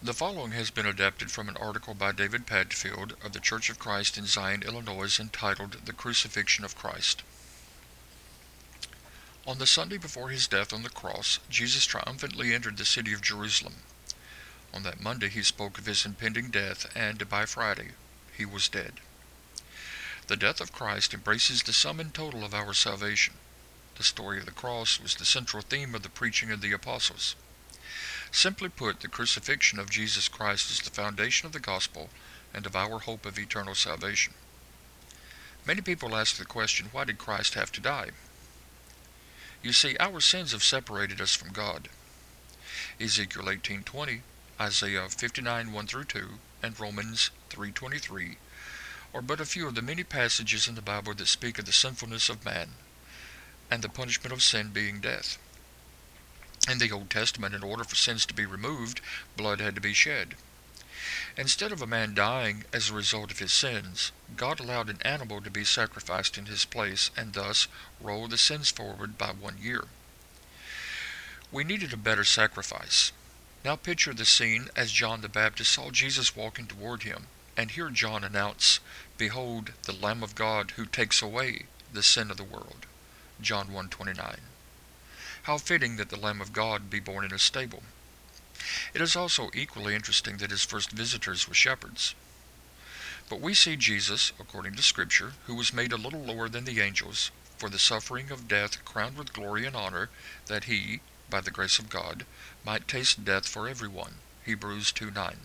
The following has been adapted from an article by David Padfield of the Church of Christ in Zion, Illinois, entitled The Crucifixion of Christ. On the Sunday before his death on the cross, Jesus triumphantly entered the city of Jerusalem. On that Monday he spoke of his impending death, and by Friday he was dead. The death of Christ embraces the sum and total of our salvation. The story of the cross was the central theme of the preaching of the apostles. Simply put, the crucifixion of Jesus Christ is the foundation of the gospel and of our hope of eternal salvation. Many people ask the question, why did Christ have to die? You see, our sins have separated us from God. Ezekiel 18:20, Isaiah 59 1 through 2, and Romans 3:23 are but a few of the many passages in the Bible that speak of the sinfulness of man and the punishment of sin being death. In the Old Testament, in order for sins to be removed, blood had to be shed. Instead of a man dying as a result of his sins, God allowed an animal to be sacrificed in his place and thus roll the sins forward by one year. We needed a better sacrifice. Now picture the scene as John the Baptist saw Jesus walking toward him, and hear John announce, Behold, the Lamb of God who takes away the sin of the world. John 1.29 how fitting that the Lamb of God be born in a stable. It is also equally interesting that his first visitors were shepherds. But we see Jesus, according to Scripture, who was made a little lower than the angels, for the suffering of death crowned with glory and honor, that he, by the grace of God, might taste death for everyone. Hebrews 2 9.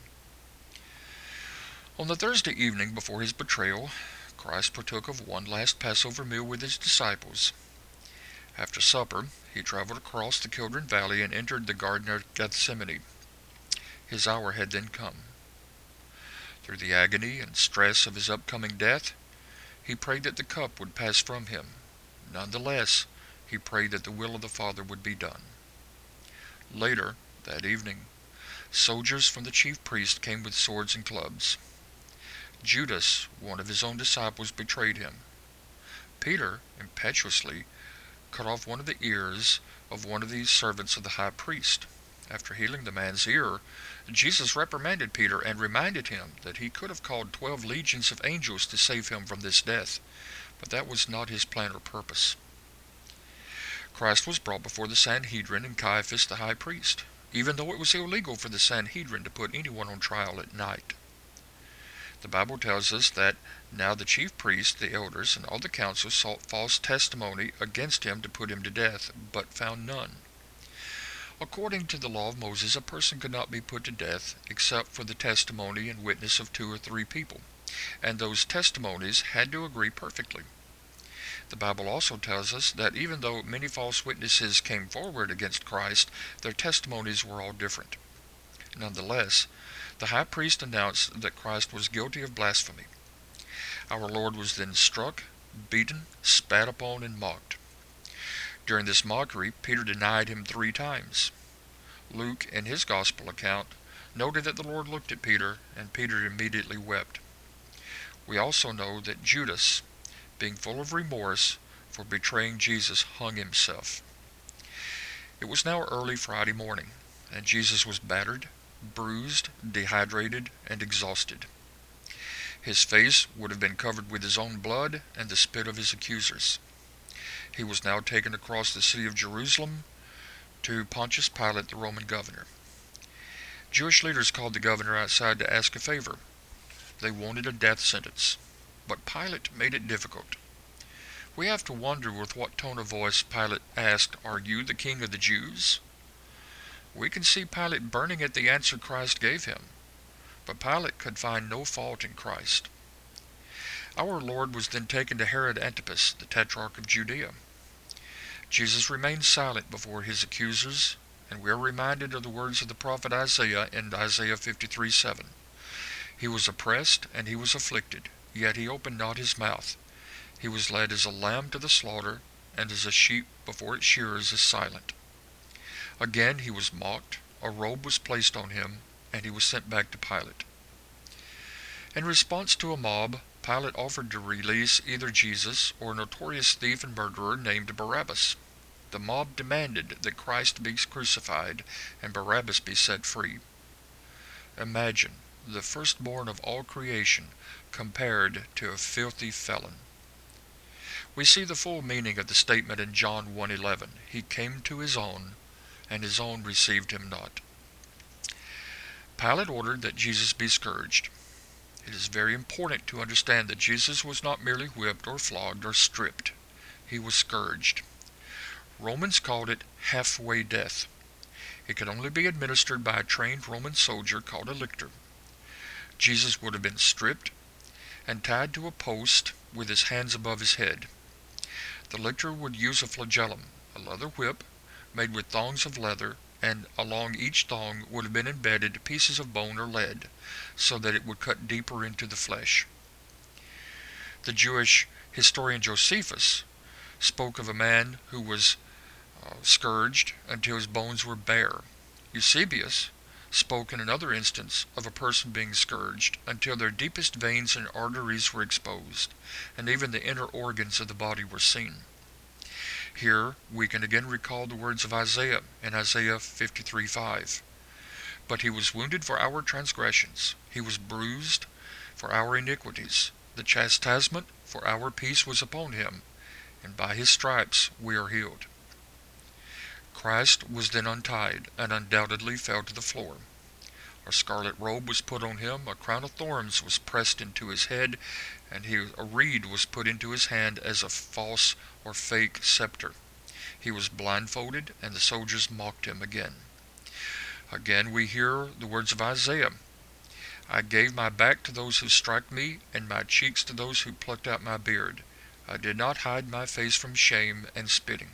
On the Thursday evening before his betrayal, Christ partook of one last Passover meal with his disciples. After supper, he traveled across the Kidron Valley and entered the Garden of Gethsemane. His hour had then come. Through the agony and stress of his upcoming death, he prayed that the cup would pass from him. Nonetheless, he prayed that the will of the Father would be done. Later, that evening, soldiers from the chief priest came with swords and clubs. Judas, one of his own disciples, betrayed him. Peter, impetuously, cut off one of the ears of one of these servants of the high priest. After healing the man's ear, Jesus reprimanded Peter and reminded him that he could have called twelve legions of angels to save him from this death, but that was not his plan or purpose. Christ was brought before the Sanhedrin and Caiaphas the high priest, even though it was illegal for the Sanhedrin to put anyone on trial at night. The Bible tells us that now the chief priests, the elders, and all the council sought false testimony against him to put him to death, but found none. According to the law of Moses, a person could not be put to death except for the testimony and witness of two or three people, and those testimonies had to agree perfectly. The Bible also tells us that even though many false witnesses came forward against Christ, their testimonies were all different. Nonetheless, the high priest announced that Christ was guilty of blasphemy. Our Lord was then struck, beaten, spat upon, and mocked. During this mockery, Peter denied him three times. Luke, in his gospel account, noted that the Lord looked at Peter, and Peter immediately wept. We also know that Judas, being full of remorse for betraying Jesus, hung himself. It was now early Friday morning, and Jesus was battered, bruised, dehydrated, and exhausted. His face would have been covered with his own blood and the spit of his accusers. He was now taken across the city of Jerusalem to Pontius Pilate, the Roman governor. Jewish leaders called the governor outside to ask a favor. They wanted a death sentence, but Pilate made it difficult. We have to wonder with what tone of voice Pilate asked, Are you the king of the Jews? We can see Pilate burning at the answer Christ gave him, but Pilate could find no fault in Christ. Our Lord was then taken to Herod Antipas, the tetrarch of Judea. Jesus remained silent before his accusers, and we are reminded of the words of the prophet Isaiah in Isaiah 53 7. He was oppressed and he was afflicted, yet he opened not his mouth. He was led as a lamb to the slaughter, and as a sheep before its shearers is silent. Again he was mocked, a robe was placed on him, and he was sent back to Pilate. In response to a mob, Pilate offered to release either Jesus or a notorious thief and murderer named Barabbas. The mob demanded that Christ be crucified and Barabbas be set free. Imagine the firstborn of all creation compared to a filthy felon. We see the full meaning of the statement in John 1:11. He came to his own, and his own received him not. Pilate ordered that Jesus be scourged. It is very important to understand that Jesus was not merely whipped or flogged or stripped. He was scourged. Romans called it halfway death. It could only be administered by a trained Roman soldier called a lictor. Jesus would have been stripped and tied to a post with his hands above his head. The lictor would use a flagellum, a leather whip made with thongs of leather, and along each thong would have been embedded pieces of bone or lead, so that it would cut deeper into the flesh. The Jewish historian Josephus spoke of a man who was uh, scourged until his bones were bare. Eusebius spoke in another instance of a person being scourged until their deepest veins and arteries were exposed, and even the inner organs of the body were seen. Here we can again recall the words of Isaiah in Isaiah 53:5. But he was wounded for our transgressions, he was bruised for our iniquities. The chastisement for our peace was upon him, and by his stripes we are healed. Christ was then untied, and undoubtedly fell to the floor. A scarlet robe was put on him, a crown of thorns was pressed into his head, and he, a reed was put into his hand as a false or fake scepter. He was blindfolded, and the soldiers mocked him again. Again we hear the words of Isaiah. I gave my back to those who struck me, and my cheeks to those who plucked out my beard. I did not hide my face from shame and spitting.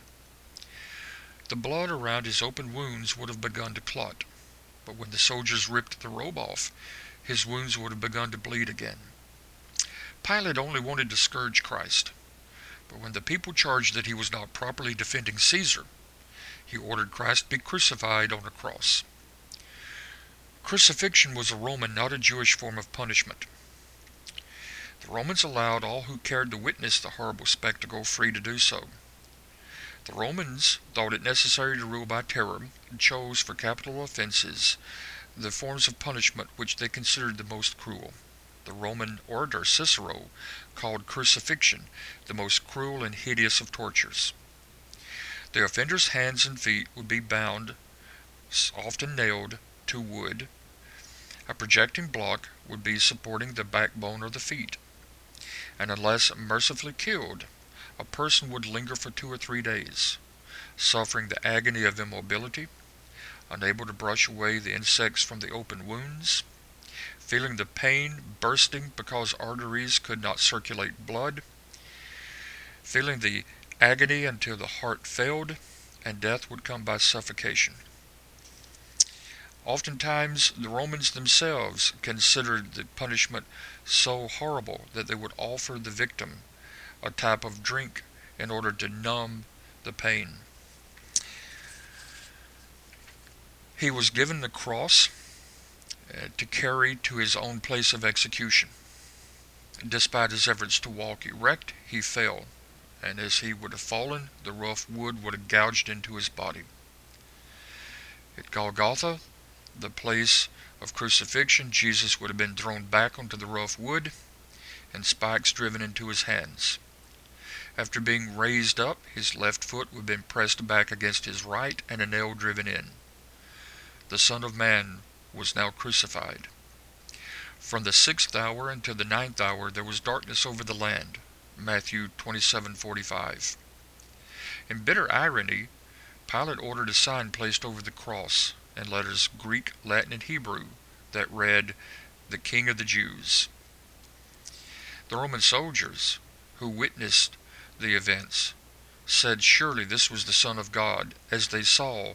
The blood around his open wounds would have begun to clot, but when the soldiers ripped the robe off, his wounds would have begun to bleed again. Pilate only wanted to scourge Christ, but when the people charged that he was not properly defending Caesar, he ordered Christ be crucified on a cross. Crucifixion was a Roman, not a Jewish form of punishment. The Romans allowed all who cared to witness the horrible spectacle free to do so. The Romans thought it necessary to rule by terror, and chose for capital offenses the forms of punishment which they considered the most cruel. The Roman orator Cicero called crucifixion the most cruel and hideous of tortures. The offender's hands and feet would be bound, often nailed, to wood. A projecting block would be supporting the backbone or the feet. And unless mercifully killed, a person would linger for two or three days, suffering the agony of immobility, unable to brush away the insects from the open wounds, feeling the pain bursting because arteries could not circulate blood, feeling the agony until the heart failed, and death would come by suffocation. Oftentimes, the Romans themselves considered the punishment so horrible that they would offer the victim a type of drink in order to numb the pain. He was given the cross uh, to carry to his own place of execution. Despite his efforts to walk erect, he fell, and as he would have fallen, the rough wood would have gouged into his body. At Golgotha, the place of crucifixion, Jesus would have been thrown back onto the rough wood and spikes driven into his hands. After being raised up, his left foot would have been pressed back against his right and a nail driven in. The Son of Man was now crucified. From the sixth hour until the ninth hour there was darkness over the land. Matthew 27:45. In bitter irony, Pilate ordered a sign placed over the cross in letters Greek, Latin, and Hebrew that read, "The King of the Jews." The Roman soldiers who witnessed the events, said surely this was the Son of God, as they saw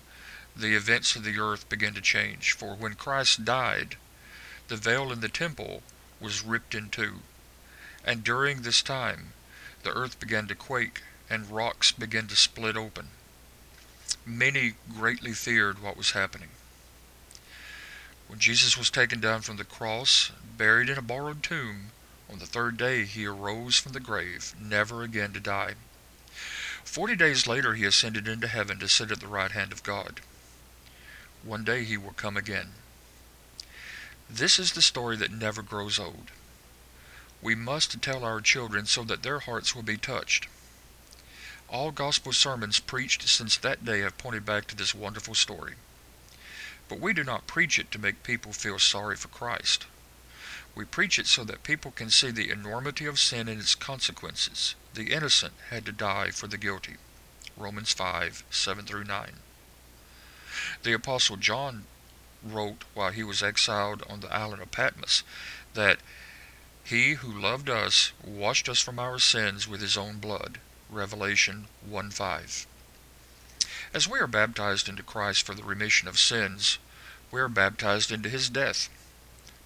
the events of the earth begin to change. For when Christ died, the veil in the temple was ripped in two. And during this time, the earth began to quake, and rocks began to split open. Many greatly feared what was happening. When Jesus was taken down from the cross, buried in a borrowed tomb, on the third day he arose from the grave, never again to die. Forty days later he ascended into heaven to sit at the right hand of God. One day he will come again. This is the story that never grows old. We must tell our children so that their hearts will be touched. All gospel sermons preached since that day have pointed back to this wonderful story. But we do not preach it to make people feel sorry for Christ. We preach it so that people can see the enormity of sin and its consequences. The innocent had to die for the guilty. Romans 5 7 through 9. The Apostle John wrote while he was exiled on the island of Patmos that he who loved us washed us from our sins with his own blood. Revelation 1 5. As we are baptized into Christ for the remission of sins, we are baptized into his death.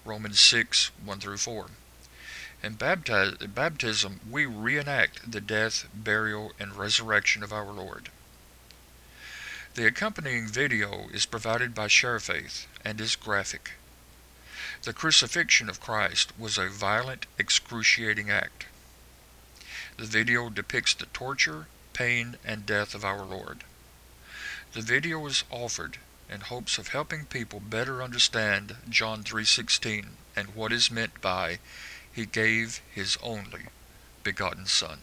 Romans 6 1 through 4. In baptism, we reenact the death, burial, and resurrection of our Lord. The accompanying video is provided by ShareFaith and is graphic. The crucifixion of Christ was a violent, excruciating act. The video depicts the torture, pain, and death of our Lord. The video is offered in hopes of helping people better understand John 3:16 and what is meant by he gave his only begotten son.